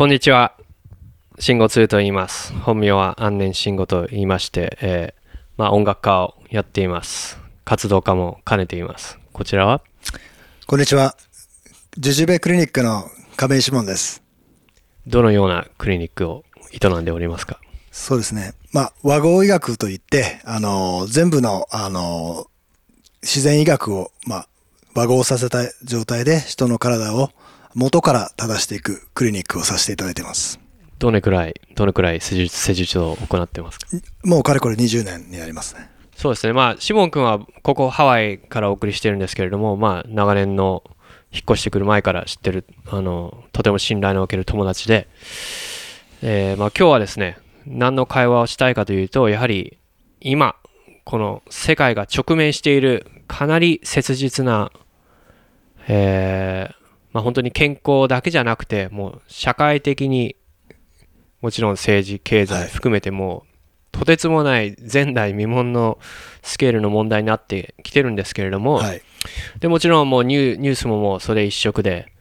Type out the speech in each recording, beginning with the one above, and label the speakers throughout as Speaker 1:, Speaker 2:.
Speaker 1: こんにちは。慎吾2と言います。本名は安年慎吾と言いまして、えーまあ音楽家をやっています。活動家も兼ねています。こちらは？
Speaker 2: こんにちは。ジュジュベクリニックの亀井志門です。
Speaker 1: どのようなクリニックを営んでおりますか？
Speaker 2: そうですね。まあ、和合医学といって、あの、全部の、あの、自然医学を、まあ、和合させた状態で人の体を元から正していくクリニックをさせていただいています。
Speaker 1: どれくらい、どれくらい施術施術を行ってますか？
Speaker 2: もうかれこれ20年になりますね。
Speaker 1: そうですね。まあ、シモン君はここハワイからお送りしてるんですけれども、まあ、長年の引っ越してくる前から知ってる、あの、とても信頼のおける友達で、えーまあ、今日はですね、何の会話をしたいかというと、やはり今、この世界が直面しているかなり切実な、えーまあ、本当に健康だけじゃなくて、もう社会的にもちろん政治、経済含めてもう、とてつもない前代未聞のスケールの問題になってきてるんですけれども、
Speaker 2: はい。
Speaker 1: でもちろんもうニューニュースももうそれ一色で、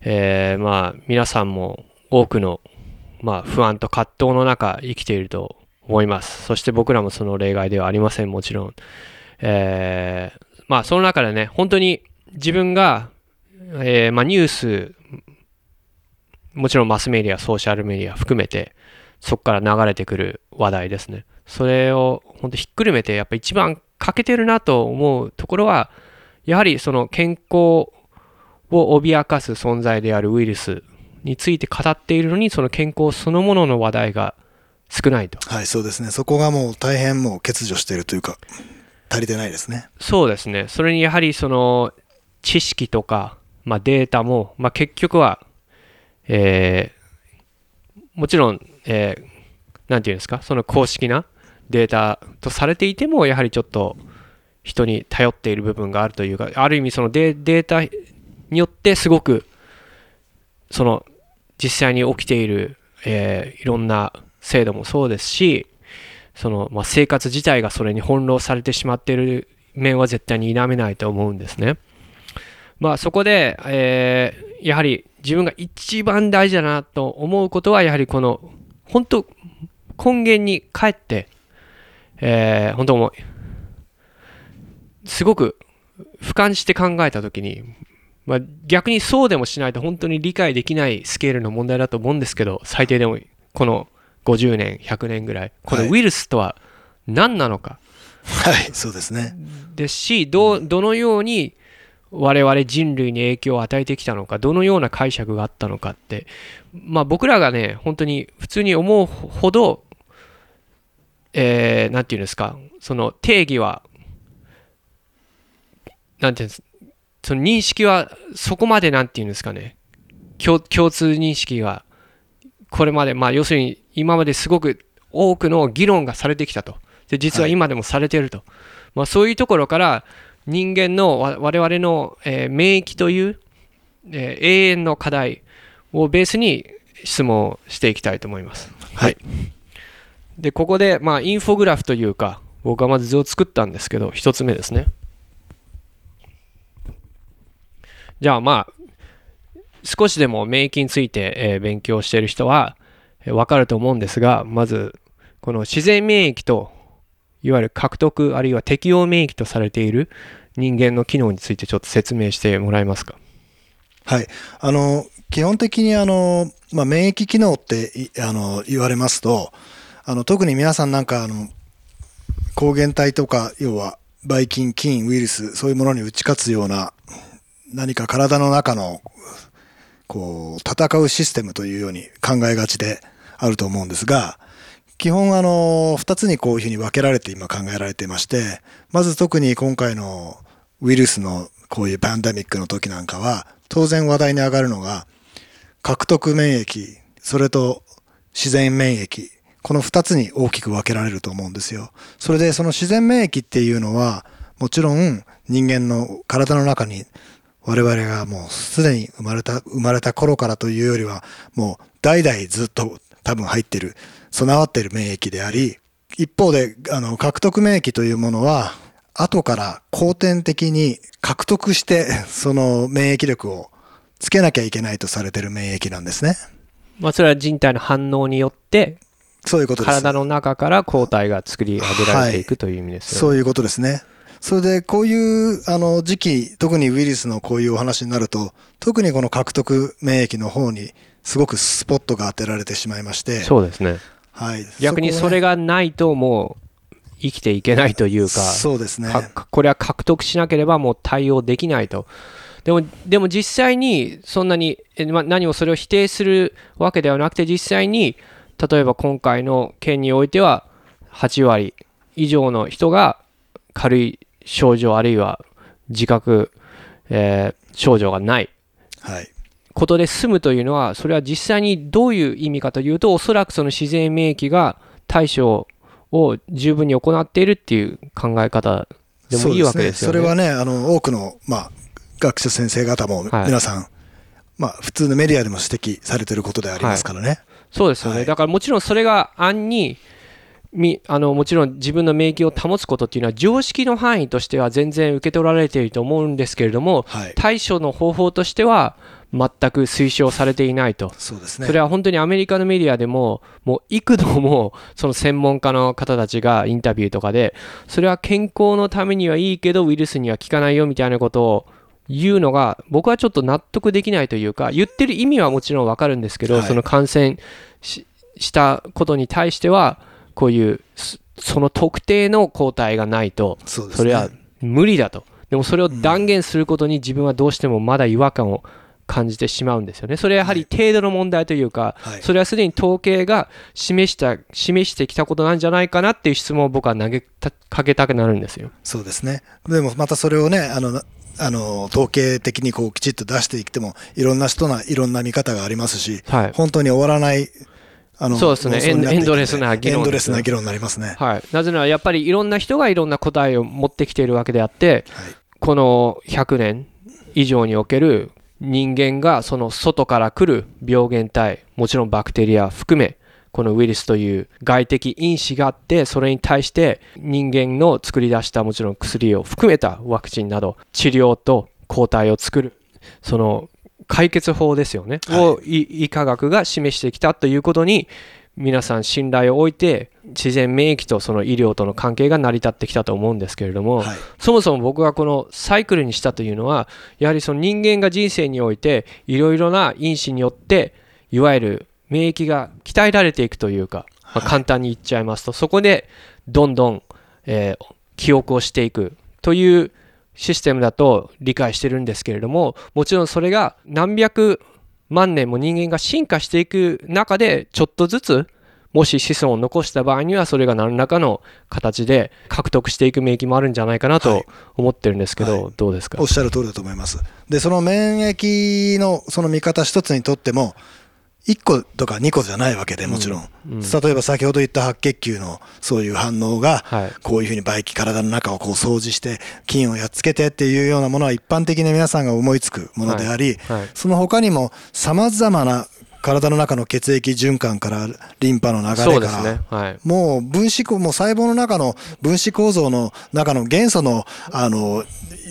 Speaker 1: えーまあ皆さんも多くの、まあ、不安と葛藤の中生きていると思います。そして僕らもその例外ではありません、もちろん。えーまあその中でね、本当に自分が、えーまあ、ニュース、もちろんマスメディア、ソーシャルメディア含めて、そこから流れてくる話題ですね。それを本当ひっくるめて、やっぱ一番欠けてるなと思うところは、やはりその健康を脅かす存在であるウイルスについて語っているのに、その健康そのものの話題が少ないと。
Speaker 2: はい、そうですね。そこがもう大変もう欠如しているというか、足りてないですね。
Speaker 1: そうですね。それにやはりその知識とか、まあ、データも、まあ、結局は、えーもちろん、えーなんていうんですか、その公式なデータとされていても、やはりちょっと人に頼っている部分があるというか、ある意味そのデデータによってすごく、その実際に起きている、えーいろんな制度もそうですし、その、まあ、生活自体がそれに翻弄されてしまっている面は絶対に否めないと思うんですね。まあそこで、えーやはり自分が一番大事だなと思うことはやはりこの本当根源に帰って、えー本当もう。すごく俯瞰して考えた時に、まあ、逆にそうでもしないと本当に理解できないスケールの問題だと思うんですけど最低でもこの50年100年ぐらい。このウイルスとは何なのか、
Speaker 2: はい、そうですね。
Speaker 1: ですしどうどのように我々人類に影響を与えてきたのかどのような解釈があったのかってまあ僕らがね本当に普通に思うほどえー、ていうんですかその定義はなんていうんですその認識はそこまでなんていうんですかね。共共通認識がこれまでまあ要するに今まですごく多くの議論がされてきたと。で実は今でもされていると、まあ、そういうところから人間のわ我々の、えー免疫という、えー永遠の課題をベースに質問をしていきたいと思います。
Speaker 2: はい。
Speaker 1: で、ここで、まあ、インフォグラフというか、僕はまず図を作ったんですけど、一つ目ですね。じゃあ、まあ、少しでも免疫について、えー勉強している人は、えーわかると思うんですが、まず、この自然免疫と、いわゆる獲得あるいは適応免疫とされている人間の機能についてちょっと説明してもらえますか？
Speaker 2: はい。あの、基本的にあの、まあ、免疫機能ってあの言われますと、あの、特に皆さんなんかあの、抗原体とか、要は、ばい菌、菌、ウイルス、そういうものに打ち勝つような、何か体の中の、こう、戦うシステムというように考えがちであると思うんですが、基本あの、二つにこういうふうに分けられて今考えられていまして、まず特に今回のウイルスのこういうパンデミックの時なんかは、当然話題に上がるのが、獲得免疫、それと自然免疫、この二つに大きく分けられると思うんですよ。それでその自然免疫っていうのは、もちろん人間の体の中に我々がもうすでに生まれた、生まれた頃からというよりは、もう代々ずっと多分入ってる、備わっている免疫であり、一方で、あの、獲得免疫というものは、後から後天的に獲得して、その免疫力をつけなきゃいけないとされている免疫なんですね。
Speaker 1: まあ、それは人体の反応によって
Speaker 2: そういうことです。
Speaker 1: 体の中から抗体が作り上げられていくという意味ですよね。
Speaker 2: そういうことですね。それで、こういうあの時期、特にウイルスのこういうお話になると、特にこの獲得免疫の方に、すごくスポットが当てられてしまいまして、
Speaker 1: そうですね。
Speaker 2: はい、
Speaker 1: 逆にそれ
Speaker 2: が
Speaker 1: がないともう生きていけないというか、
Speaker 2: そうですね。
Speaker 1: かこれは獲得しなければもう対応できないと。でもでも実際にそんなに、えまあ、何もそれを否定するわけではなくて実際に例えば今回の件においては8割以上の人が軽い症状あるいは自覚、えー症状がない
Speaker 2: はい。
Speaker 1: ことで済むというのはそれは実際にどういう意味かというとおそらくその自然免疫が対処を十分に行っているっていう考え方でもいいわけですよね。
Speaker 2: そうそれはね、あの、多くの、まあ、学者先生方も
Speaker 1: はい
Speaker 2: 皆さん、まあ、普通のメディアでも指摘されていることでありますからね。
Speaker 1: そうですよね、
Speaker 2: はい
Speaker 1: だからもちろんそれが暗にみあのもちろん自分の免疫を保つことっていうのは常識の範囲としては全然受け取られていると思うんですけれども
Speaker 2: はい。
Speaker 1: 対処の方法としては全く推奨されていないと。
Speaker 2: そうですね。
Speaker 1: それは本当にアメリカのメディアでも、もう幾度もその専門家の方たちがインタビューとかで、それは健康のためにはいいけど、ウイルスには効かないよみたいなことを言うのが、僕はちょっと納得できないというか、言ってる意味はもちろんわかるんですけど、
Speaker 2: はい
Speaker 1: その感染ししたことに対しては、こういう、そその特定の抗体がないと。
Speaker 2: そ
Speaker 1: れは無理だと。でもそれを断言することに自分はどうしてもまだ違和感を感じてしまうんですよね。それはやはり程度の問題というか、
Speaker 2: はい
Speaker 1: それはすでに統計が示した、示してきたことなんじゃないかなっていう質問を僕は投げたかけたくなるんですよ。
Speaker 2: そうですね。でもまたそれをね、あの、あの統計的にこうきちっと出していっても、いろんな人ないろんな見方がありますし、
Speaker 1: はい。
Speaker 2: 本当に終わらない、あの
Speaker 1: そうですねエンドレスな議論
Speaker 2: エンドレスな議論になりますね。
Speaker 1: はい。なぜならやっぱりいろんな人がいろんな答えを持ってきているわけであって、
Speaker 2: はい
Speaker 1: この100年以上における人間がその外から来る病原体、もちろんバクテリア含め、このウイルスという外的因子があって、それに対して人間の作り出したもちろん薬を含めたワクチンなど治療と抗体を作る、その解決法ですよね、
Speaker 2: はい
Speaker 1: を医医科学が示してきたとい。うことに皆さん信頼を置いて自然免疫とその医療との関係が成り立ってきたと思うんですけれども、
Speaker 2: はい。
Speaker 1: そもそも僕がこのサイクルにしたというのはやはりその人間が人生においていろいろな因子によっていわゆる免疫が鍛えられていくというか、まあ
Speaker 2: はい。
Speaker 1: 簡単に言っちゃいますとそこでどんどん、えー記憶をしていくというシステムだと理解してるんですけれどももちろんそれが何百万年も人間が進化していく中でちょっとずつもし子孫を残した場合にはそれが何らかの形で獲得していく免疫もあるんじゃないかな
Speaker 2: は
Speaker 1: と
Speaker 2: い。
Speaker 1: 思ってるんですけど、
Speaker 2: は
Speaker 1: どうですか？
Speaker 2: おっしゃる通りだと思います。で、その免疫のその見方一つにとっても、1個とか2個じゃないわけでもちろん、
Speaker 1: うん。
Speaker 2: 例えば先ほど言った白血球のそういう反応が、
Speaker 1: はい。
Speaker 2: こういうふうにばい菌体の中をこう掃除して菌をやっつけてっていうようなものは一般的に皆さんが思いつくものであり、
Speaker 1: はい。
Speaker 2: その他にも様々な体の中の血液循環からリンパの流れから、
Speaker 1: ね。はい。
Speaker 2: もう分子構、もう細胞の中の分子構造の中の元素の、あの、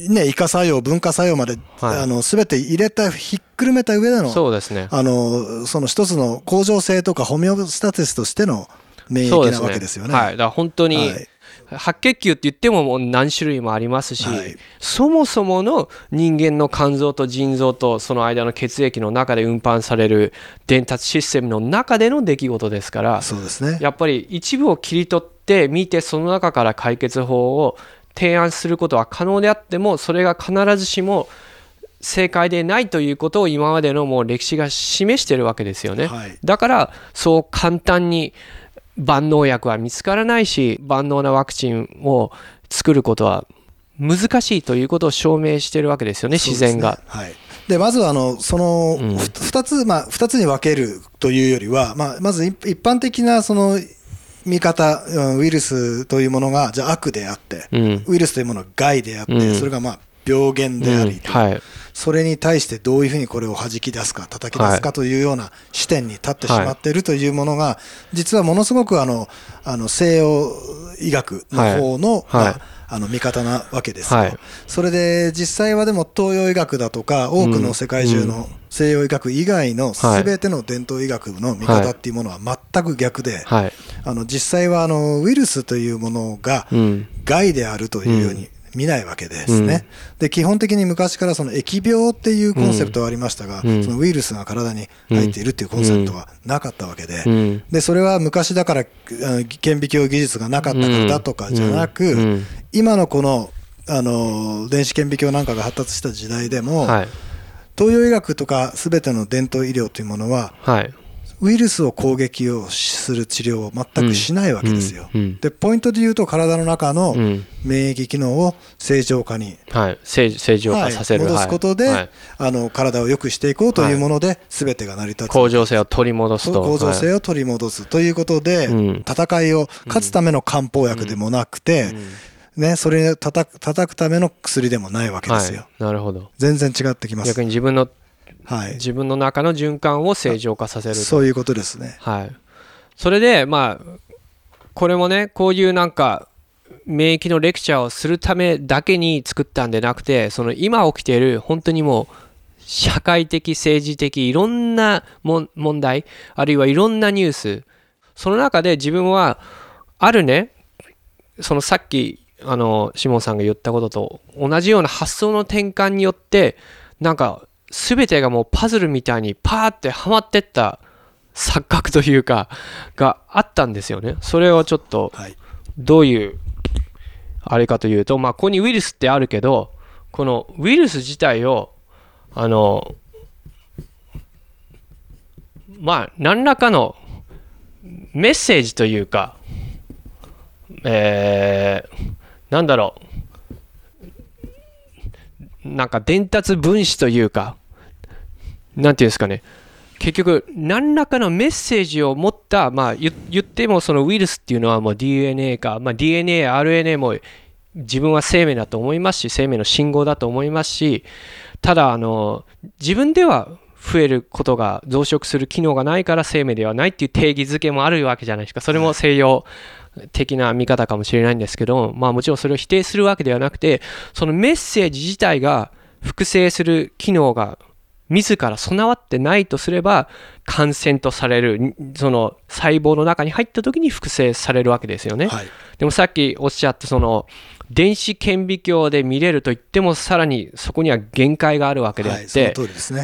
Speaker 2: ね、異化作用、分化作用まで、
Speaker 1: はい。
Speaker 2: あの、すべて入れた、ひっくるめた上での、
Speaker 1: そうですね。
Speaker 2: あの、その一つの恒常性とかホメオスタティスとしての免疫なわけですよね。
Speaker 1: はい、だから本当に、
Speaker 2: はい
Speaker 1: 白血球って言ってももう何種類もありますし、
Speaker 2: はい
Speaker 1: そもそもの人間の肝臓と腎臓とその間の血液の中で運搬される伝達システムの中での出来事ですから
Speaker 2: そうですね。
Speaker 1: やっぱり一部を切り取って見てその中から解決法を提案することは可能であってもそれが必ずしも正解でないということを今までのもう歴史が示してるわけですよね。
Speaker 2: はい
Speaker 1: だからそう簡単に万能薬は見つからないし万能なワクチンを作ることは難しいということを証明してるわけですよね自然が。
Speaker 2: はい。で、まずあの、その、
Speaker 1: うん。
Speaker 2: ふ二つ、まあ、二つに分けるというよりは、まあ、まず一一般的なその見方、うんウイルスというものが、じゃあ悪であって、
Speaker 1: うん。
Speaker 2: ウイルスというものが害であって、
Speaker 1: うん。
Speaker 2: それがまあ、病原であり、
Speaker 1: うん。はい
Speaker 2: それに対してどういうふうにこれを弾き出すか叩き出すかというような視点に立ってしまっているというものが実はものすごくあのあの西洋医学の方の,、あ
Speaker 1: はい。
Speaker 2: あの見方なわけですよ、
Speaker 1: はい。
Speaker 2: それで実際はでも東洋医学だとか多くの世界中の西洋医学以外の
Speaker 1: はい。
Speaker 2: 全ての伝統医学の見方っていうものは全く逆で、
Speaker 1: はい。
Speaker 2: あの実際はあのウイルスというものが
Speaker 1: うん。
Speaker 2: 害であるというように見ないわけですね。で基本的に昔からその疫病っていうコンセプトはありましたが、
Speaker 1: うん。
Speaker 2: そのウイルスが体に入っているっていうコンセプトはなかったわけで、
Speaker 1: うん。
Speaker 2: でそれは昔だから顕微鏡技術がなかったからだとかじゃなく、
Speaker 1: うん。うん。
Speaker 2: 今のこのあの電子顕微鏡なんかが発達した時代でも、
Speaker 1: はい
Speaker 2: 東洋医学とか全ての伝統医療というものは
Speaker 1: はい
Speaker 2: ウイルスを攻撃をする治療を全くしないわけですよ。
Speaker 1: うんうん
Speaker 2: でポイントで言うと体の中の
Speaker 1: うん。
Speaker 2: 免疫機能を正常化に、
Speaker 1: はい。正正常
Speaker 2: はい
Speaker 1: 化させる、
Speaker 2: 戻すことで、
Speaker 1: はい。
Speaker 2: あの体を良くしていこうというもので、全てが成り立つ。
Speaker 1: 向上性を取り戻すと。
Speaker 2: 構造性
Speaker 1: を、
Speaker 2: を取り戻すということで、
Speaker 1: うん。
Speaker 2: 戦いを勝つための漢方薬でもなくて、ね、それを叩く叩くための薬でもないわけですよ。
Speaker 1: はい、なるほど。
Speaker 2: 全然違ってきます。
Speaker 1: 逆。に自分の
Speaker 2: はい、
Speaker 1: 自分の中の循環を正常化させると。
Speaker 2: そういうことですね。
Speaker 1: はい、それでまあこれもねこういうなんか免疫のレクチャーをするためだけに作ったんでなくてその今起きている本当にもう社会的政治的いろんな問題あるいはいろんなニュースその中で自分はあるねそのさっきあのシモンさんが言ったことと同じような発想の転換によってなんか全てがもうパズルみたいにパーってはまってった錯覚というかがあったんですよね。それをちょっと
Speaker 2: はい、
Speaker 1: どういうあれかというと、まあ、ここにウイルスってあるけどこのウイルス自体をあのまあ何らかのメッセージというかえー、なんだろうなんか伝達分子というかなんていうんですかね。結局何らかのメッセージを持った、まあ、言言ってもそのウイルスっていうのはもう DNA か、まあ、DNA、RNA も自分は生命だと思いますし生命の信号だと思いますしただあの自分では増えることが増殖する機能がないから生命ではないっていう定義づけもあるわけじゃないですか。それも西洋的な見方かもしれないんですけどまあもちろんそれを否定するわけではなくてそのメッセージ自体が複製する機能が自ら備わってないとすれば感染とされるその細胞の中に入った時に複製されるわけですよね。
Speaker 2: はい、
Speaker 1: でもさっきおっしゃったその電子顕微鏡で見れると言ってもさらにそこには限界があるわけであって。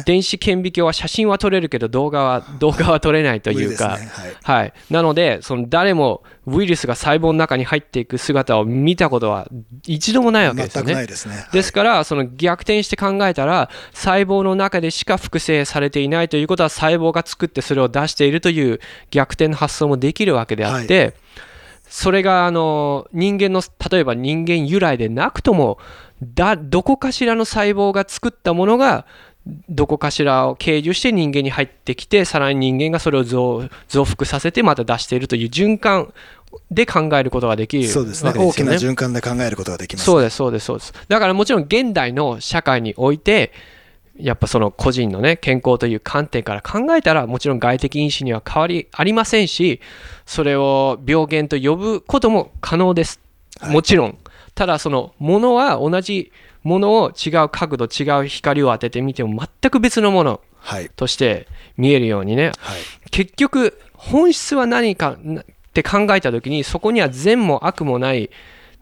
Speaker 1: 電子顕微鏡は写真は撮れるけど動画は動画は撮れないというか、
Speaker 2: はい
Speaker 1: はい、なのでその誰もウイルスが細胞の中に入っていく姿を見たことは一度もないわけですよね。
Speaker 2: いですね。はい
Speaker 1: ですからその逆転して考えたら細胞の中でしか複製されていないということは細胞が作ってそれを出しているという逆転の発想もできるわけであって、それがあの人間の例えば人間由来でなくともだどこかしらの細胞が作ったものがどこかしらを経由して人間に入ってきてさらに人間がそれを増増幅させてまた出しているという循環で考えることができる
Speaker 2: そうですね
Speaker 1: ね。
Speaker 2: 大きな循環で考えることができます。
Speaker 1: そうですそうですそうですだからもちろん現代の社会においてやっぱその個人のね健康という観点から考えたらもちろん外的因子には変わりありませんしそれを病原と呼ぶことも可能です。
Speaker 2: はい。
Speaker 1: もちろん。ただそのものは同じものを違う角度違う光を当ててみても全く別のもの
Speaker 2: はい、
Speaker 1: として見えるようにね。
Speaker 2: はい、
Speaker 1: 結局本質は何かって考えた時にそこには善も悪もない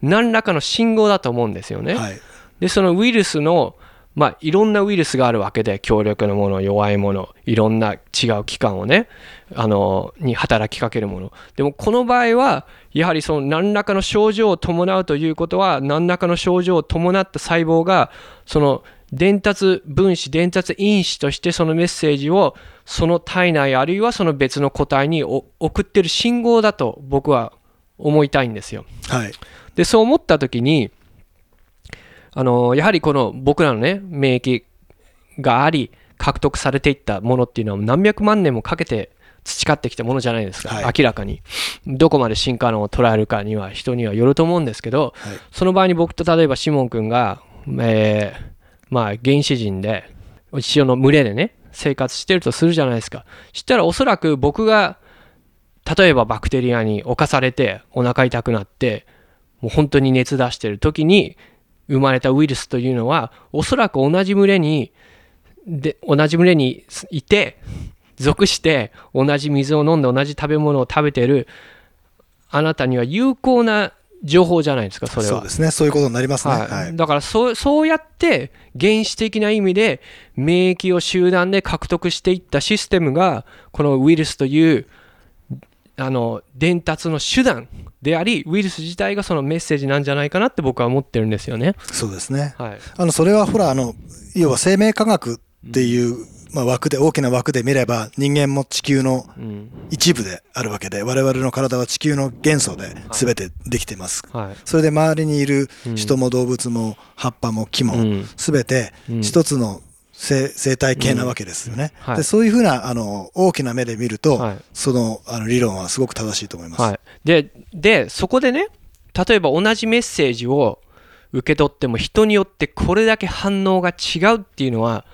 Speaker 1: 何らかの信号だと思うんですよね。
Speaker 2: はい、
Speaker 1: でそのウイルスのまあいろんなウイルスがあるわけで強力なもの弱いものいろんな違う器官をねあのに働きかけるものでもこの場合はやはりその何らかの症状を伴うということは何らかの症状を伴った細胞がその伝達分子伝達因子としてそのメッセージをその体内あるいはその別の個体にお送ってる信号だと僕は思いたいんですよ。
Speaker 2: はい、
Speaker 1: でそう思った時にあのやはりこの僕らのね免疫があり獲得されていったものっていうのは何百万年もかけて培ってきたものじゃないですか、
Speaker 2: はい。
Speaker 1: 明らかに。どこまで進化論を捉えるかには人にはよると思うんですけど
Speaker 2: はい、
Speaker 1: その場合に僕と例えばシモン君がえーまあ原始人で一緒の群れでね生活してるとするじゃないですか。そしたらおそらく僕が例えばバクテリアに侵されてお腹痛くなってもう本当に熱出してる時に生まれたウイルスというのはおそらく同じ群れにで同じ群れにいて属して同じ水を飲んで同じ食べ物を食べてるあなたには有効な情報じゃないですかそれは。
Speaker 2: そうですね。そういうことになりますね、
Speaker 1: はい。
Speaker 2: はい。
Speaker 1: だからそうそうやって原始的な意味で免疫を集団で獲得していったシステムがこのウイルスというあの伝達の手段でありウイルス自体がそのメッセージなんじゃないかなって僕は思ってるんですよね。
Speaker 2: そうですね。
Speaker 1: はい、
Speaker 2: あのそれはほらあの要は生命科学っていう、まあ、枠で大きな枠で見れば人間も地球の
Speaker 1: うん。
Speaker 2: 一部であるわけで我々の体は地球の元素で全てできてます、
Speaker 1: はい。
Speaker 2: それで周りにいる人も動物も葉っぱも木も
Speaker 1: うん。
Speaker 2: 全て
Speaker 1: うん。
Speaker 2: 一つの生生態系なわけですよね、
Speaker 1: はい。
Speaker 2: でそういうふうなあの大きな目で見ると、
Speaker 1: はい。
Speaker 2: そのあの理論はすごく正しいと思います、
Speaker 1: はい、ででそこでね例えば同じメッセージを受け取っても人によってこれだけ反応が違うっていうのは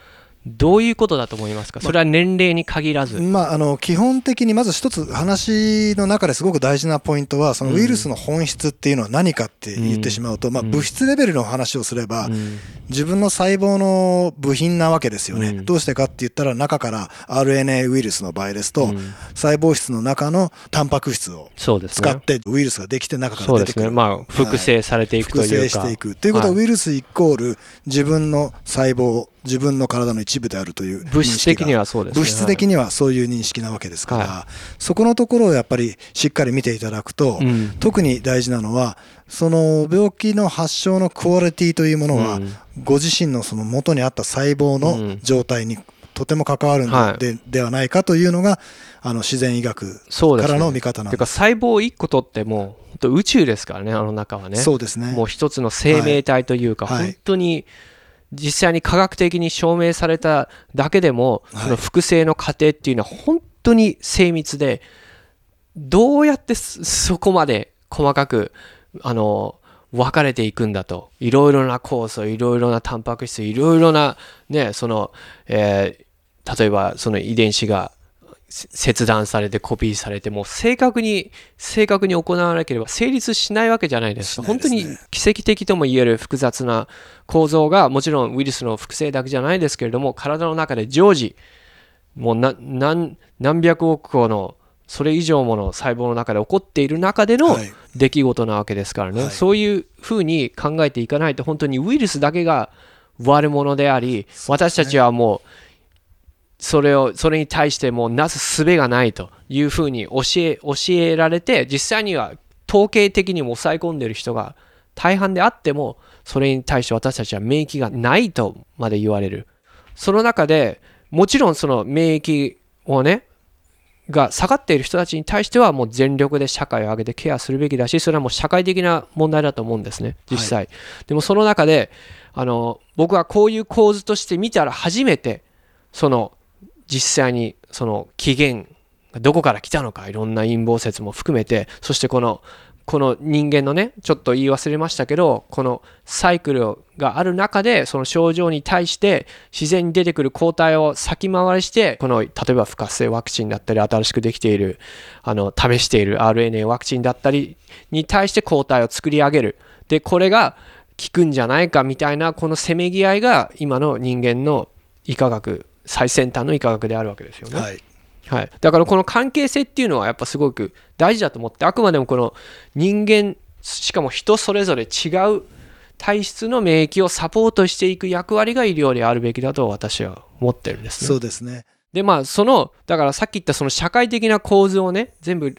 Speaker 1: どういうことだと思いますか？それは年齢に限らず。
Speaker 2: まあ、あの基本的にまず一つ話の中ですごく大事なポイントはそのウイルスの本質っていうのは何かって言ってしまうと、まあ、
Speaker 1: うん。
Speaker 2: 物質レベルの話をすれば
Speaker 1: うん。
Speaker 2: 自分の細胞の部品なわけですよね、
Speaker 1: うん。
Speaker 2: どうしてかって言ったら中から RNA ウイルスの場合ですと、
Speaker 1: うん。
Speaker 2: 細胞質の中のタンパク質を使ってウイルスができて中か。ら出てくる。
Speaker 1: まあ、複製されていくと
Speaker 2: 複
Speaker 1: いうか。
Speaker 2: 製していく。ということは、
Speaker 1: はい。
Speaker 2: ウイルスイコール自分の細胞、自分の体の一部であるという
Speaker 1: 物質的に
Speaker 2: は
Speaker 1: はそうですね。
Speaker 2: 物質的にはそういう認識なわけですから、
Speaker 1: は
Speaker 2: そこのところをやっぱりしっかり見ていただくと、
Speaker 1: はいうん。
Speaker 2: 特に大事なのはその病気の発症のクオリティというものは、
Speaker 1: うん。
Speaker 2: ご自身のその元にあった細胞
Speaker 1: う
Speaker 2: の
Speaker 1: ん。
Speaker 2: 状態にとても関わる
Speaker 1: はい
Speaker 2: ので,、ではないかというのがあの自然医学からの見方なん
Speaker 1: てか
Speaker 2: です。
Speaker 1: 細胞一個取っても宇宙ですからねあの中はね。
Speaker 2: そうですね。
Speaker 1: もう一つの生命体というか、
Speaker 2: はい。
Speaker 1: 本当に実際に科学的に証明されただけでも、
Speaker 2: はい。
Speaker 1: その複製の過程っていうのは本当に精密でどうやってそそこまで細かくあの分かれていくんだと。いろいろな酵素いろいろなタンパク質いろいろなねその、えー例えばその遺伝子がせ切断されてコピーされてもう正確に正確に行わなければ成立しないわけじゃないです。
Speaker 2: ですね。
Speaker 1: 本当に奇跡的とも言える複雑な構造がもちろんウイルスの複製だけじゃないですけれども体の中で常時もうな何何百億個のそれ以上もの細胞の中で起こっている中での
Speaker 2: はい。
Speaker 1: 出来事なわけですからね、
Speaker 2: はい。
Speaker 1: そういうふうに考えていかないと本当にウイルスだけが悪者であり私たちはもうそれをそれに対してもうなす術がないというふうに教え教えられて実際には統計的にも抑え込んでいる人が大半であってもそれに対して私たちは免疫がないとまで言われる。その中でもちろんその免疫をねが下がっている人たちに対してはもう全力で社会を挙げてケアするべきだしそれはもう社会的な問題だと思うんですね実際、でもその中であの僕はこういう構図として見たら初めてその実際にその起源どこから来たのかいろんな陰謀説も含めてそしてこのこの人間のねちょっと言い忘れましたけどこのサイクルがある中でその症状に対して自然に出てくる抗体を先回りしてこの例えば不活性ワクチンだったり新しくできているあの試している RNA ワクチンだったりに対して抗体を作り上げる。でこれが効くんじゃないかみたいなこのせめぎ合いが今の人間の医科学最先端の医科学であるわけですよね。
Speaker 2: はい
Speaker 1: はい、だからこの関係性っていうのはやっぱすごく大事だと思ってあくまでもこの人間しかも人それぞれ違う体質の免疫をサポートしていく役割が医療であるべきだと私は思ってるんですね。
Speaker 2: そうですね。
Speaker 1: でまあそのだからさっき言ったその社会的な構図をね全部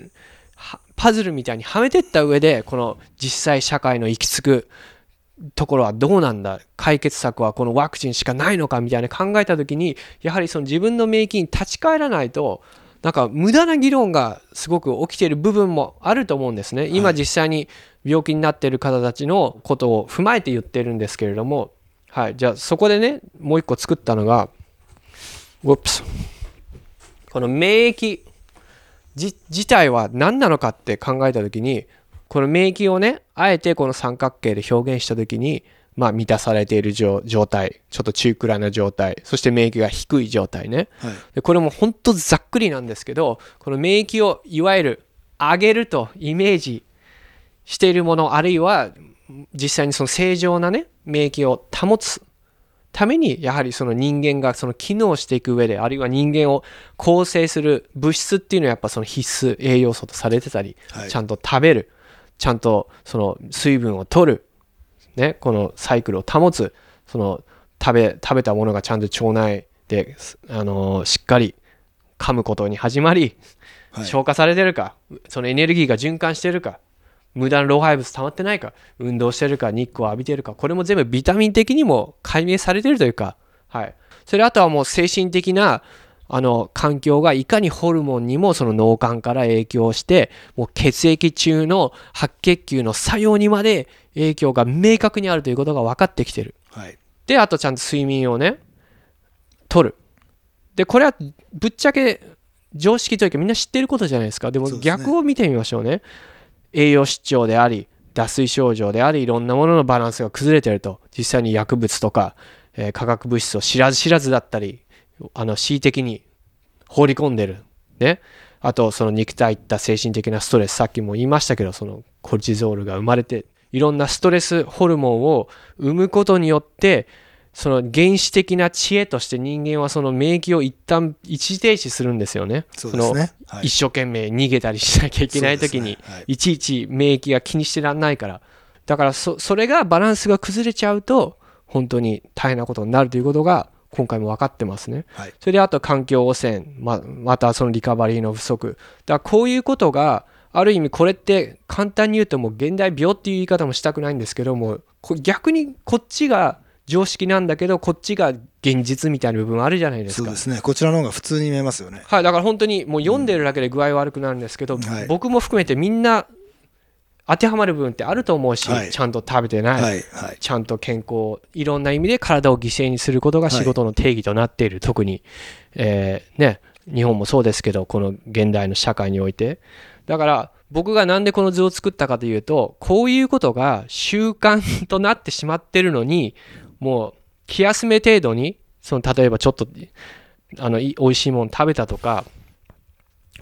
Speaker 1: はパズルみたいにはめてった上でこの実際社会の行き着くところはどうなんだ？解決策はこのワクチンしかないのかみたいな考えた時にやはりその自分の免疫に立ち返らないとなんか無駄な議論がすごく起きている部分もあると思うんですね。今実際に病気になっている方たちのことを踏まえて言ってるんですけれども。はい。じゃあそこでねもう一個作ったのがこの免疫じ自体は何なのかって考えた時にこの免疫をねあえてこの三角形で表現した時にまあ、満たされている状状態、ちょっと中くらいの状態、そして免疫が低い状態ね。
Speaker 2: はい。
Speaker 1: でこれも本当ざっくりなんですけど、この免疫をいわゆる上げるとイメージしているもの、あるいは実際にその正常なね、免疫を保つために、やはりその人間がその機能していく上で、あるいは人間を構成する物質っていうのはやっぱその必須栄養素とされてたり、
Speaker 2: はい。
Speaker 1: ちゃんと食べる、ちゃんとその水分を取る、ね、このサイクルを保つ、その食べ食べたものがちゃんと腸内で、あのーしっかり噛むことに始まり、
Speaker 2: はい。
Speaker 1: 消化されてるか、そのエネルギーが循環してるか、無駄な老廃物溜まってないか、運動してるか、日光を浴びてるか、これも全部ビタミン的にも解明されてるというか、はい。それあとはもう精神的なあの環境がいかにホルモンにもその脳幹から影響してもう血液中の白血球の作用にまで影響が明確にあるということが分かってきてる。
Speaker 2: はい。
Speaker 1: であとちゃんと睡眠をね取る。でこれはぶっちゃけ常識というかみんな知ってることじゃないですか。でも逆を見てみましょうね。栄養失調であり脱水症状でありいろんなもののバランスが崩れてると。実際に薬物とか、えー化学物質を知らず知らずだったりあの恣意的に放り込んでる。ね。あとその肉体いった精神的なストレスさっきも言いましたけどそのコルチゾールが生まれていろんなストレスホルモンを生むことによってその原始的な知恵として人間はその免疫を一旦一時停止するんですよね。
Speaker 2: そうですね。はい。
Speaker 1: 一生懸命逃げたりしなきゃいけない時に、
Speaker 2: い。
Speaker 1: いちいち免疫が気にしてらんないから。だからそそれがバランスが崩れちゃうと本当に大変なことになるということが今回も分かってますね。
Speaker 2: はい。
Speaker 1: それであと環境汚染ままたそのリカバリーの不足。だからこういうことがある意味これって簡単に言うともう現代病っていう言い方もしたくないんですけどもこ逆にこっちが常識なんだけどこっちが現実みたいな部分あるじゃないですか。
Speaker 2: そうで。すね。こちらの方が普通に見えますよね。
Speaker 1: はい、だから本当にもう読んでるだけで具合悪くなるんですけど、
Speaker 2: はい。
Speaker 1: 僕も含めてみんな当てはまる部分ってあると思うし、
Speaker 2: はい。
Speaker 1: ちゃんと食べてない、
Speaker 2: はいはい。
Speaker 1: ちゃんと健康いろんな意味で体を犠牲にすることが仕事の定義となっている、特に、えーね日本もそうですけどこの現代の社会において。だから僕がなんでこの図を作ったかというとこういうことが習慣となってしまってるのにもう気休め程度にその例えばちょっとあのい美味しいもの食べたとか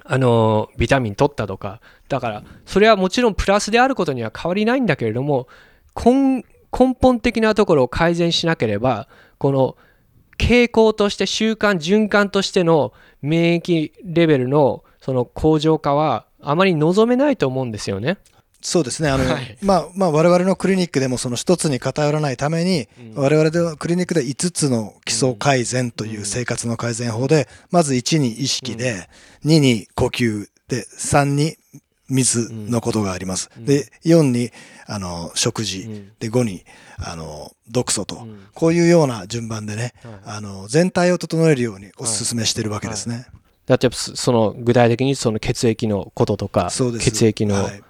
Speaker 1: あのビタミン取ったとかだからそれはもちろんプラスであることには変わりないんだけれども根本的なところを改善しなければこの傾向として習慣循環としての免疫レベルのその向上化はあまり望めないと思うんですよね。
Speaker 2: そうですね。あの、
Speaker 1: はい。
Speaker 2: まあまあ我々のクリニックでもその一つに偏らないために、我々ではクリニックで5つの基礎改善という生活の改善法で、まず1に意識で、2に呼吸で3に水のことがあります、で4にあの食事、
Speaker 1: うん。
Speaker 2: で5にあの毒素と、
Speaker 1: ん。
Speaker 2: こういうような順番でね、
Speaker 1: はい。
Speaker 2: あの全体を整えるようにお勧めしてるわけですね。
Speaker 1: だってそその具体的にその血液のこととか血液の
Speaker 2: はい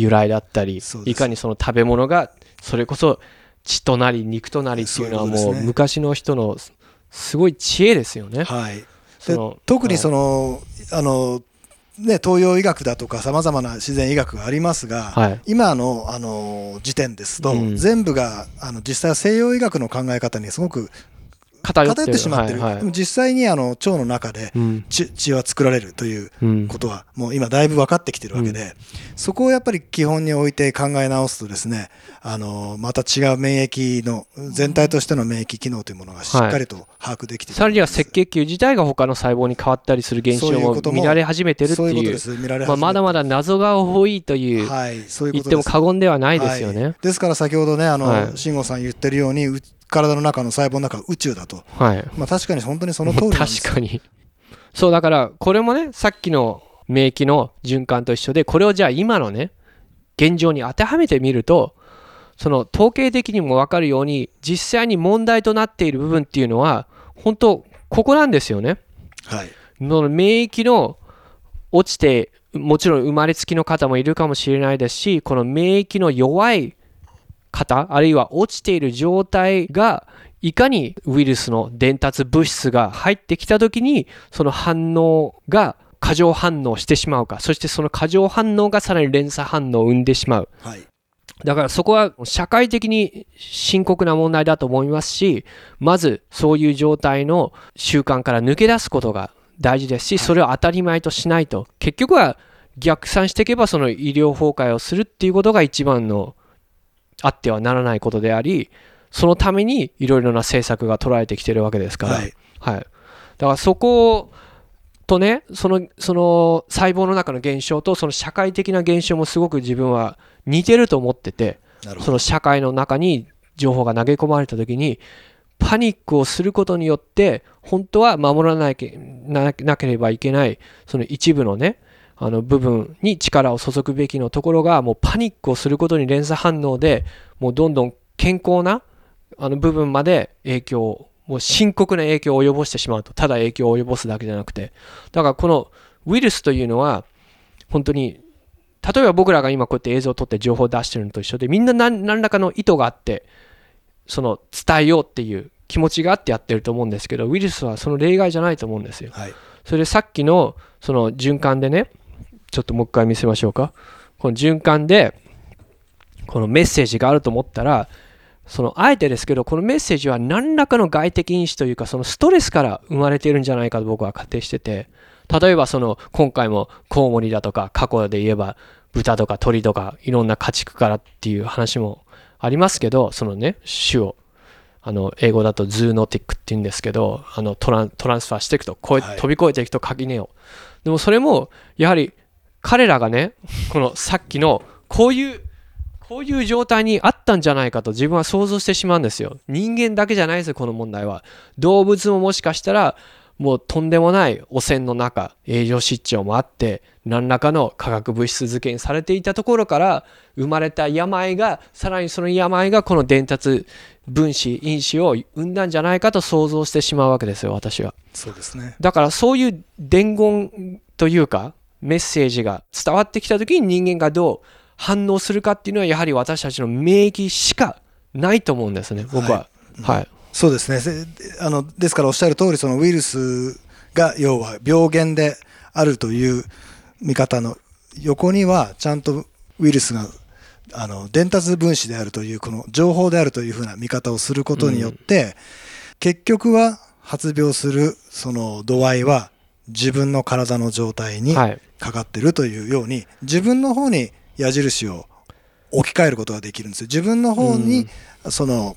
Speaker 1: 由来だったり、いかにその食べ物がそれこそ血となり肉となりっていうのはもう昔の人のすすごい知恵ですよね。
Speaker 2: はい、
Speaker 1: その
Speaker 2: 特にその、あのね、東洋医学だとかさまざまな自然医学がありますが、
Speaker 1: はい。
Speaker 2: 今のあの時点ですと、
Speaker 1: うん。
Speaker 2: 全部があの実際は西洋医学の考え方にすごく
Speaker 1: 偏って
Speaker 2: しまってる、
Speaker 1: はいはい。
Speaker 2: でも実際にあの腸の中で
Speaker 1: うん。
Speaker 2: 血血は作られるという
Speaker 1: うん
Speaker 2: ことはもう今だいぶ分かってきてるわけで、そこをやっぱり基本に置いて考え直すとですねあのまた違う免疫の全体としての免疫機能というものがしっかりと把握できている
Speaker 1: さらには赤血球自体が他の細胞に変わったりする現象も見られ始めてるって
Speaker 2: いう
Speaker 1: まあ、まだまだ謎が多いという、
Speaker 2: はいそういう
Speaker 1: 言っても過言ではないですよね。
Speaker 2: はい。ですから先ほどねあの、
Speaker 1: はい。
Speaker 2: 慎吾さん言ってるようにう体の中の細胞の中は宇宙だと、
Speaker 1: はい
Speaker 2: まあ、確かに本当にその通りなんです
Speaker 1: 確かに。そうだからこれもねさっきの免疫の循環と一緒でこれをじゃあ今のね現状に当てはめてみるとその統計的にも分かるように実際に問題となっている部分っていうのは本当ここなんですよね。
Speaker 2: はい
Speaker 1: その免疫の落ちてもちろん生まれつきの方もいるかもしれないですしこの免疫の弱い方あるいは落ちている状態がいかにウイルスの伝達物質が入ってきた時にその反応が過剰反応してしまうか。そしてその過剰反応がさらに連鎖反応を生んでしまう。
Speaker 2: はい。
Speaker 1: だからそこは社会的に深刻な問題だと思いますし、まずそういう状態の習慣から抜け出すことが大事ですし、それを当たり前としないと、結局は逆算していけばその医療崩壊をするっていうことが一番のあってはならないことであり、そのためにいろいろな政策が取られてきてるわけですから、
Speaker 2: はい。
Speaker 1: はい、だからそことねそのその細胞の中の現象とその社会的な現象もすごく自分は似てると思ってて。その社会の中に情報が投げ込まれた時にパニックをすることによって本当は守らなきゃななければいけないその一部のねあの部分に力を注ぐべきのところがもうパニックをすることに連鎖反応でもうどんどん健康なあの部分まで影響をもう深刻な影響を及ぼしてしまうと。ただ影響を及ぼすだけじゃなくて。だからこのウイルスというのは本当に例えば僕らが今こうやって映像を撮って情報を出してるのと一緒でみんな何何らかの意図があってその伝えようっていう気持ちがあってやってると思うんですけどウイルスはその例外じゃないと思うんですよ。
Speaker 2: はい。
Speaker 1: それでさっきのその循環でねちょっともう一回見せましょうか。この循環でこのメッセージがあると思ったらそのあえてですけどこのメッセージは何らかの外的因子というかそのストレスから生まれているんじゃないかと僕は仮定してて例えばその今回もコウモリだとか過去で言えば豚とか鳥とかいろんな家畜からっていう話もありますけどそのね種をあの英語だとズーノティックって言うんですけどあのトラントランスファーしていくと飛び越えていくと垣根を。でもそれもやはり彼らがねこのさっきのこういうこういう状態にあったんじゃないかと自分は想像してしまうんですよ。人間だけじゃないですよこの問題は。動物ももしかしたらもうとんでもない汚染の中栄養失調もあって何らかの化学物質漬けにされていたところから生まれた病がさらにその病がこの伝達分子因子を生んだんじゃないかと想像してしまうわけですよ私は。
Speaker 2: そうですね。
Speaker 1: だからそういう伝言というかメッセージが伝わってきた時に人間がどう反応するかっていうのはやはり私たちの免疫しかないと思うんですね僕は。はい、
Speaker 2: そうですね。せあのですからおっしゃる通りそのウイルスが要は病原であるという見方の横にはちゃんとウイルスがあの伝達分子であるというこの情報であるというふうな見方をすることによって、結局は発病するその度合いは自分の体の状態に
Speaker 1: はい。
Speaker 2: かかってるというように自分の方に矢印を置き換えることができるんですよ。自分の方に、その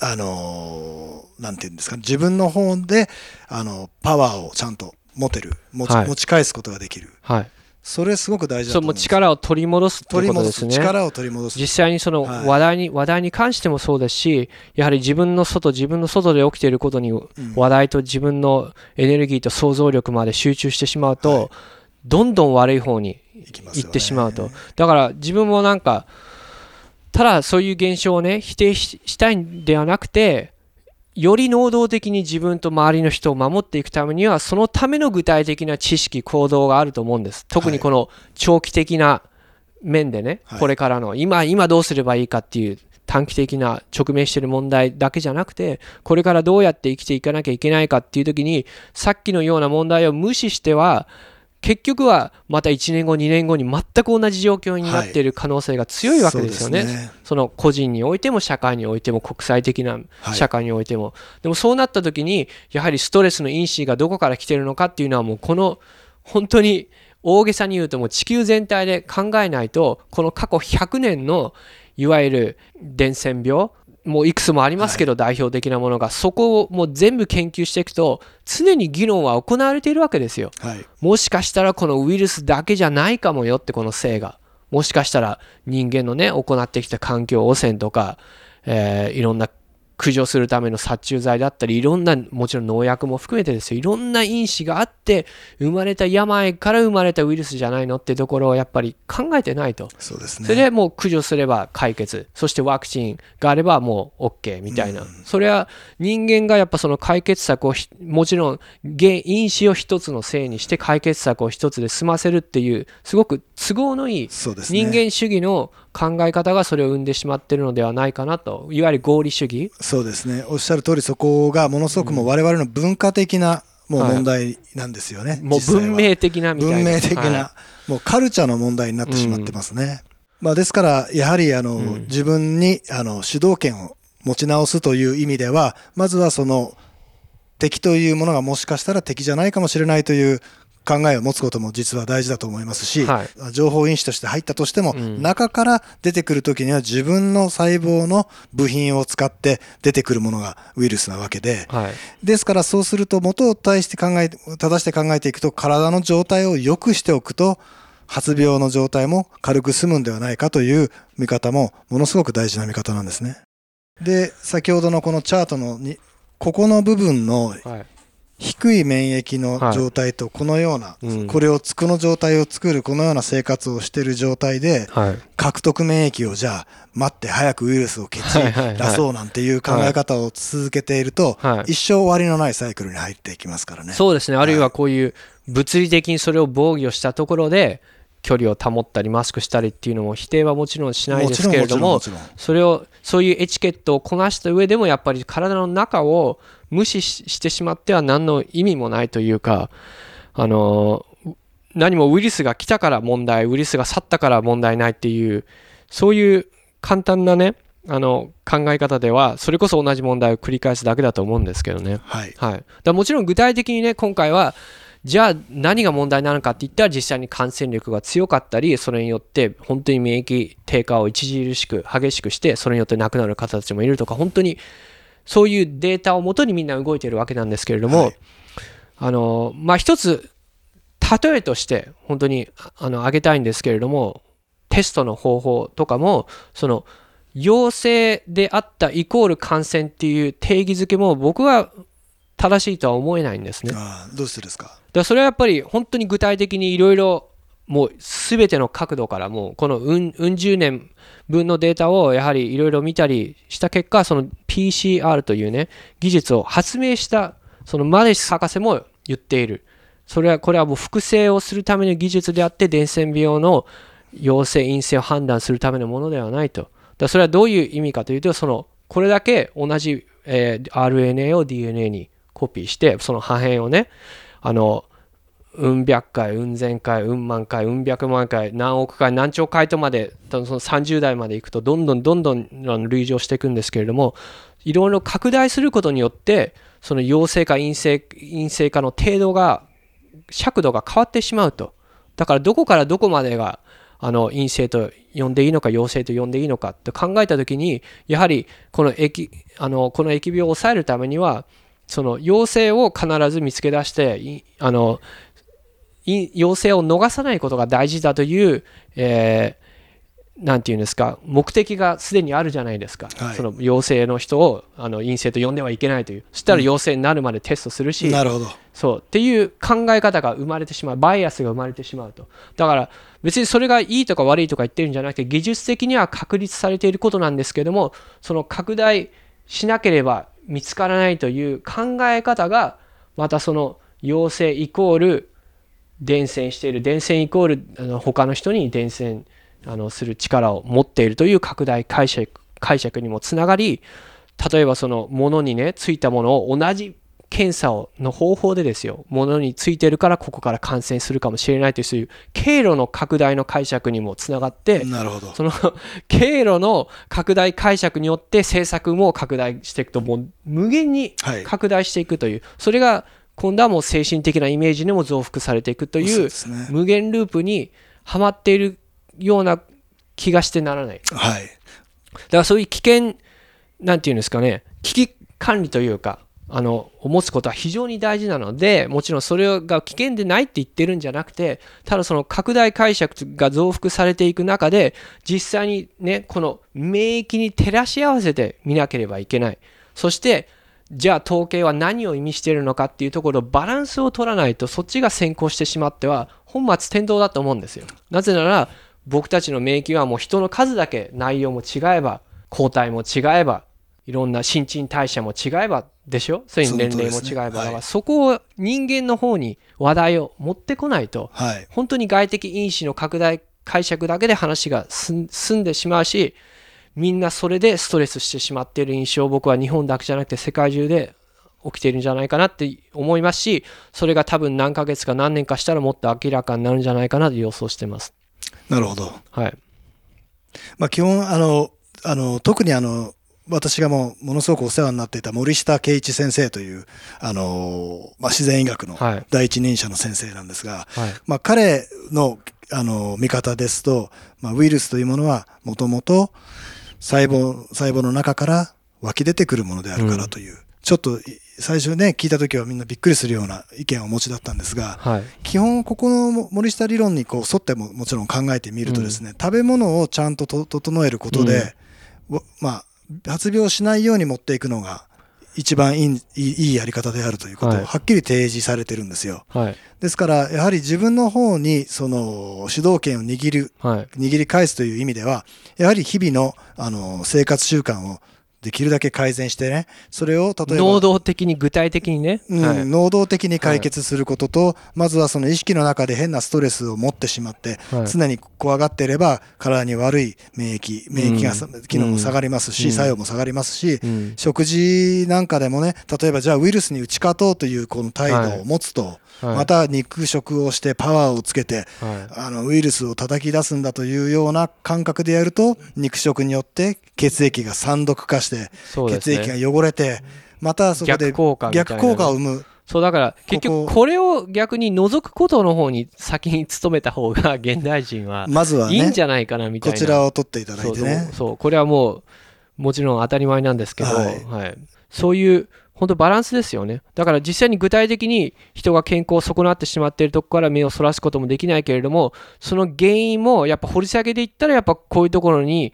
Speaker 2: あのーなんていうんですか自分の方であのパワーをちゃんと持てる持ち,、
Speaker 1: はい。
Speaker 2: 持ち返すことができる。
Speaker 1: はい
Speaker 2: それすごく大事だと思う
Speaker 1: 力を取り戻すことですね。
Speaker 2: 力を取り戻す。
Speaker 1: 実際にその
Speaker 2: はい。
Speaker 1: 話題に、話題に関してもそうですしやはり自分の外自分の外で起きていることに話題と自分のエネルギーと想像力まで集中してしまうと、
Speaker 2: はい。
Speaker 1: どんどん悪い方に行ってしまうと、だから自分もなんかただそういう現象をね否定ししたいんではなくてより能動的に自分と周りの人を守っていくためにはそのための具体的な知識行動があると思うんです。特にこの長期的な面でね、
Speaker 2: はい。
Speaker 1: これからの今今どうすればいいかっていう短期的な直面している問題だけじゃなくてこれからどうやって生きていかなきゃいけないかっていう時にさっきのような問題を無視しては結局はまた1年後2年後に全く同じ状況になっている可能性が強いわけですよね。
Speaker 2: そうですね。
Speaker 1: その個人においても社会においても国際的な
Speaker 2: はい。
Speaker 1: 社会においても、でもそうなった時にやはりストレスの因子がどこから来てるのかっていうのはもうこの本当に大げさに言うともう地球全体で考えないとこの過去100年のいわゆる伝染病もういくつもありますけど、代表的なものが。そこをもう全部研究していくと常に議論は行われているわけですよ。
Speaker 2: はい。
Speaker 1: もしかしたらこのウイルスだけじゃないかもよってこの性が。もしかしたら人間のね行ってきた環境汚染とか、えーいろんな駆除するための殺虫剤だったりいろんなもちろん農薬も含めてですよ。いろんな因子があって生まれた病から生まれたウイルスじゃないのってところをやっぱり考えてないと。
Speaker 2: そうですね。
Speaker 1: それでもう駆除すれば解決。そしてワクチンがあればもう OK みたいな、それは人間がやっぱその解決策をひもちろん原因子を一つのせいにして解決策を一つで済ませるっていうすごく都合のいい人間主義の考え方がそれを生んでしまっているのではないかなと。いわゆる合理主義。
Speaker 2: そうですね。おっしゃる通りそこがものすごくもう我々の文化的なもう
Speaker 1: はい。
Speaker 2: 問題なんですよね、
Speaker 1: もう
Speaker 2: 実際は。
Speaker 1: 文明的なみたいな。
Speaker 2: 文明的な、
Speaker 1: は
Speaker 2: もうカルチャーの問題になってしまってますね。まあ、ですから、やはりあの、
Speaker 1: うん。
Speaker 2: 自分にあの主導権を持ち直すという意味では、まずはその敵というものがもしかしたら敵じゃないかもしれないという考えを持つことも実は大事だと思いますし、
Speaker 1: はい
Speaker 2: 情報因子として入ったとしても、
Speaker 1: うん
Speaker 2: 中から出てくるときには自分の細胞の部品を使って出てくるものがウイルスなわけで、
Speaker 1: はい。
Speaker 2: ですからそうすると元を対して考え、正して考えていくと体の状態を良くしておくと発病の状態も軽く済むんではないかという見方もものすごく大事な見方なんですね。で、先ほどのこのチャートのにここの部分の
Speaker 1: はい。
Speaker 2: 低い免疫の状態とこのような、
Speaker 1: うん。
Speaker 2: これをつくの状態を作るこのような生活をしている状態で
Speaker 1: はい。
Speaker 2: 獲得免疫をじゃあ待って早くウイルスを蹴散らそうなんていう考え方を続けていると、
Speaker 1: はい。
Speaker 2: 一生終わりのないサイクルに入っていきますからね。
Speaker 1: そうですね。あるいはこういう物理的にそれを防御したところで、距離を保ったりマスクしたりっていうのも否定はもちろんしないですけれどもそれをそういうエチケットをこなした上でもやっぱり体の中を無視ししてしまっては何の意味もないというかあの何もウイルスが来たから問題ウイルスが去ったから問題ないっていうそういう簡単なねあの考え方ではそれこそ同じ問題を繰り返すだけだと思うんですけどね。
Speaker 2: はい。
Speaker 1: はい、だもちろん具体的にね今回はじゃあ何が問題なのかって言ったら実際に感染力が強かったりそれによって本当に免疫低下を著しく激しくしてそれによって亡くなる方たちもいるとか本当にそういうデータをもとにみんな動いてるわけなんですけれども、
Speaker 2: はい
Speaker 1: あのまあ一つ例えとして本当にあの挙げたいんですけれどもテストの方法とかもその陽性であったイコール感染っていう定義づけも僕は正しいとは思えないんですね。
Speaker 2: ああどうしてですか。
Speaker 1: らそれはやっぱり本当に具体的にいろいろもう全ての角度からもうこのうんうん十年分のデータをやはりいろいろ見たりした結果その PCR というね技術を発明したそのマレス博士も言っている。それはこれはもう複製をするための技術であって伝染病の陽性陰性を判断するためのものではないと。だそれはどういう意味かというとそのこれだけ同じ、え RNA を DNA にコピーしてその破片をねあのうん百回、うん千回、うん万回、うん百万回、何億回、何兆回とまで、その30代までいくと、どんどんどんどんあの類乗していくんですけれども、いろいろ拡大することによって、その陽性か陰性陰性かの程度が、尺度が変わってしまうと。だから、どこからどこまでがあの陰性と呼んでいいのか、陽性と呼んでいいのかって考えたときに、やはりこの疫あのこの疫病を抑えるためには、その陽性を必ず見つけ出して、あのい陽性を逃さないことが大事だという、えーなんていうんですか、目的がすでにあるじゃないですか、
Speaker 2: はい。
Speaker 1: その陽性の人をあの陰性と呼んではいけないという、そしたら陽性になるまでテストするし、
Speaker 2: なるほど。
Speaker 1: そう。っていう考え方が生まれてしまう、バイアスが生まれてしまうと。だから別にそれがいいとか悪いとか言ってるんじゃなくて、技術的には確立されていることなんですけども、その拡大しなければ見つからないという考え方が、またその陽性イコール伝染している、伝染イコールあの他の人に伝染あのする力を持っているという拡大解釈解釈にもつながり、例えばその物にね、ついたものを同じ検査をの方法でですよ、物についてるからここから感染するかもしれないという、そういう経路の拡大の解釈にもつながって、
Speaker 2: なるほど。
Speaker 1: その経路の拡大解釈によって政策も拡大していくと、もう無限に
Speaker 2: はい。
Speaker 1: 拡大していくという、それが今度はもう精神的なイメージにも増幅されていくという。無限ループにはまっているような気がしてならない。
Speaker 2: はい。
Speaker 1: だからそういう危険、なんていうんですかね、危機管理というか、あの、を持つことは非常に大事なので、もちろんそれが危険でないって言ってるんじゃなくて、ただその拡大解釈が増幅されていく中で、実際にね、この免疫に照らし合わせて見なければいけない。そして、じゃあ統計は何を意味しているのかっていうところ、バランスを取らないと、そっちが先行してしまっては、本末転倒だと思うんですよ。なぜなら、僕たちの免疫はもう人の数だけ内容も違えば、抗体も違えば、いろんな新陳代謝も違えばでしょ？それに年齢も違えば、
Speaker 2: ねはい
Speaker 1: そこを人間の方に話題を持ってこないと、
Speaker 2: はい。
Speaker 1: 本当に外的因子の拡大解釈だけで話が進進んでしまうし、みんなそれでストレスしてしまっている印象を僕は日本だけじゃなくて世界中で起きているんじゃないかなって思いますし、それが多分何ヶ月か何年かしたらもっと明らかになるんじゃないかなと予想してます。
Speaker 2: なるほど。
Speaker 1: はい。
Speaker 2: まあ、基本あのあの特にあの私がもうものすごくお世話になっていた森下圭一先生というあの、まあ、自然医学の
Speaker 1: はい
Speaker 2: 第一人者の先生なんですが、
Speaker 1: はい
Speaker 2: まあ、彼のあの見方ですと、まあ、ウイルスというものはもともと細胞細胞の中から湧き出てくるものであるからという、ちょっとい最初ね聞いた時はみんなびっくりするような意見をお持ちだったんですが、
Speaker 1: はい。
Speaker 2: 基本ここの森下理論にこう沿ってももちろん考えてみるとですね、食べ物をちゃんとと整えることで、わまあ発病しないように持っていくのが一番いいいいやり方であるということを
Speaker 1: はい。
Speaker 2: はっきり提示されてるんですよ。
Speaker 1: はい。
Speaker 2: ですからやはり自分の方にその主導権を握る
Speaker 1: はい。
Speaker 2: 握り返すという意味ではやはり日々のあの生活習慣をできるだけ改善してね。それを例えば
Speaker 1: 能動的に具体的にね、
Speaker 2: うん
Speaker 1: はい。
Speaker 2: 能動的に解決することと、まずはその意識の中で変なストレスを持ってしまって、
Speaker 1: はい。
Speaker 2: 常に怖がっていれば体に悪い免疫免疫がさ、機能も下がりますし、
Speaker 1: うん。
Speaker 2: 作用も下がりますし、
Speaker 1: うん。
Speaker 2: 食事なんかでもね例えばじゃあウイルスに打ち勝とうというこの態度を持つと、
Speaker 1: はい。
Speaker 2: また肉食をしてパワーをつけて
Speaker 1: はい。
Speaker 2: あのウイルスを叩き出すんだというような感覚でやると肉食によって血液が酸毒化して、血液が汚れてまたそこで
Speaker 1: 逆効果
Speaker 2: を生む。
Speaker 1: そうだから結局これを逆に除くことの方に先に努めた方が現代人は
Speaker 2: まずはいね
Speaker 1: いんじゃないかなみたいな。
Speaker 2: こちらを取っていただいてね。
Speaker 1: そうこれはもうもちろん当たり前なんですけど、
Speaker 2: は
Speaker 1: はい。いそういう本当バランスですよね。だから実際に具体的に人が健康を損なってしまっているところから目をそらすこともできないけれどもその原因もやっぱ掘り下げていったらやっぱこういうところに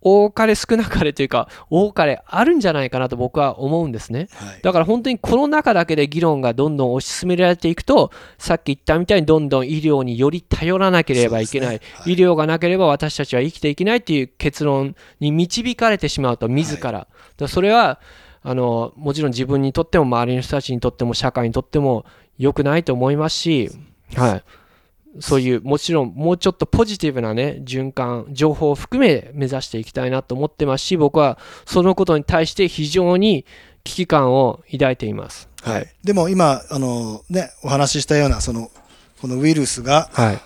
Speaker 1: 多かれ少なかれというか多かれあるんじゃないかなと僕は思うんですね。
Speaker 2: はい。
Speaker 1: だから本当にこの中だけで議論がどんどん推し進められていくとさっき言ったみたいにどんどん医療により頼らなければいけない、
Speaker 2: ね。はい。
Speaker 1: 医療がなければ私たちは生きていけないっていう結論に導かれてしまうと自ら,、だからそれはあのもちろん自分にとっても周りの人たちにとっても社会にとっても良くないと思いますし、はい、そういうもちろんもうちょっとポジティブなね循環情報を含め目指していきたいなと思ってますし僕はそのことに対して非常に危機感を抱いています。
Speaker 2: はい、でも今あの、ね、お話ししたようなそのこのウイルスが
Speaker 1: はい、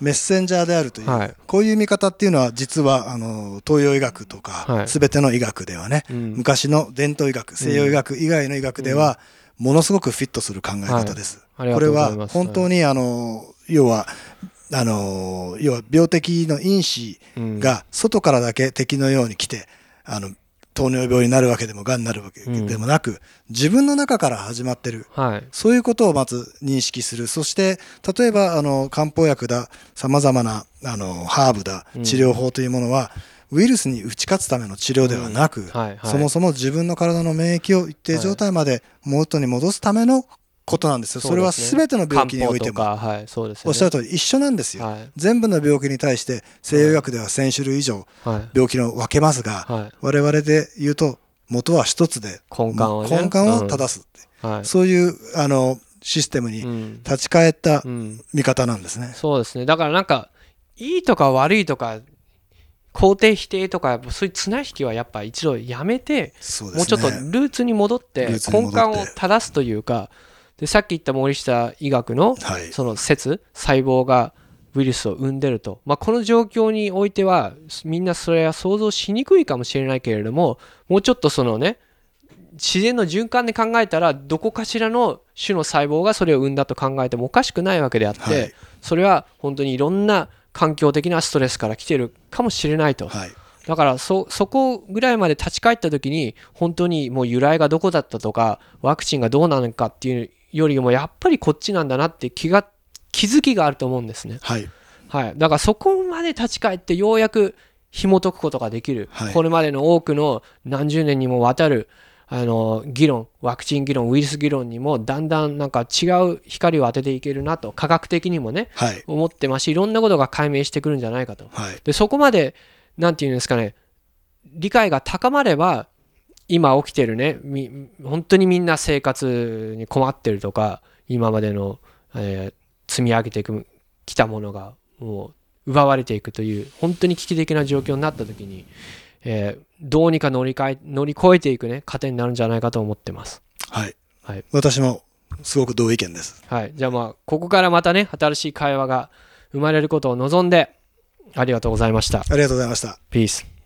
Speaker 2: メッセンジャーであるという、
Speaker 1: はい。
Speaker 2: こういう見方っていうのは実はあの東洋医学とか
Speaker 1: はい。
Speaker 2: 全ての医学ではね、
Speaker 1: うん。
Speaker 2: 昔の伝統医学西洋医学以外の医学ではものすごくフィットする考え方です。
Speaker 1: ありが
Speaker 2: ことれは本当にあの要はあの要は病的の因子
Speaker 1: うん。
Speaker 2: が外からだけ敵のように来てあの糖尿病になるわけでもがんになるわけでもなく、自分の中から始まってる。
Speaker 1: はい。
Speaker 2: そういうことをまず認識する。そして、例えば、あの、漢方薬だ、様々な、あの、ハーブだ
Speaker 1: う、ん。
Speaker 2: 治療法というものは、ウイルスに打ち勝つための治療ではなく、
Speaker 1: はいはい。
Speaker 2: そもそも自分の体の免疫を一定状態まで元に戻すためのことなんですよ。それは全ての病気においても、
Speaker 1: はいそうですよね。
Speaker 2: おっしゃる通り一緒なんですよ。
Speaker 1: はい。
Speaker 2: 全部の病気に対して西洋医学では1000種類以上
Speaker 1: はい。
Speaker 2: 病気を分けますが、
Speaker 1: はい。
Speaker 2: 我々で言うと元は一つで
Speaker 1: 根幹をね。
Speaker 2: 根幹を正すって、
Speaker 1: はい。
Speaker 2: そういうあのシステムに
Speaker 1: うん。
Speaker 2: 立ち返った
Speaker 1: うん。
Speaker 2: 見方なんですね。
Speaker 1: そうですね。だからなんかいいとか悪いとか肯定否定とかそういう綱引きはやっぱ一度やめて。もうちょっとルーツに戻って。根幹を正すというかでさっき言った森下医学の
Speaker 2: はい。
Speaker 1: その説細胞がウイルスを生んでると、まあ、この状況においてはみんなそれは想像しにくいかもしれないけれどももうちょっとそのね自然の循環で考えたらどこかしらの種の細胞がそれを生んだと考えてもおかしくないわけであって、
Speaker 2: はい
Speaker 1: それは本当にいろんな環境的なストレスから来てるかもしれないと、
Speaker 2: はい。
Speaker 1: だからそそこぐらいまで立ち返った時に本当にもう由来がどこだったとかワクチンがどうなのかっていうよりもやっぱりこっちなんだなって気が気づきがあると思うんですね。
Speaker 2: はい。
Speaker 1: はい、だからそこまで立ち返ってようやく紐解くことができる、
Speaker 2: はい
Speaker 1: これまでの多くの何十年にもわたるあの議論ワクチン議論ウイルス議論にもだんだんなんか違う光を当てていけるなと科学的にもね
Speaker 2: はい。
Speaker 1: 思ってますしいろんなことが解明してくるんじゃないかと。
Speaker 2: はい。
Speaker 1: でそこまでなんていうんですかね理解が高まれば今起きてるねみ本当にみんな生活に困ってるとか今までの、えー積み上げていくきたものがもう奪われていくという本当に危機的な状況になった時に、えーどうにか乗り換え乗り越えていくね糧になるんじゃないかと思ってます。
Speaker 2: はい。
Speaker 1: はい
Speaker 2: 私もすごく同意見です。
Speaker 1: はい、じゃあまあここからまたね新しい会話が生まれることを望んで、ありがとうございました。
Speaker 2: ありがとうございました。
Speaker 1: Peace.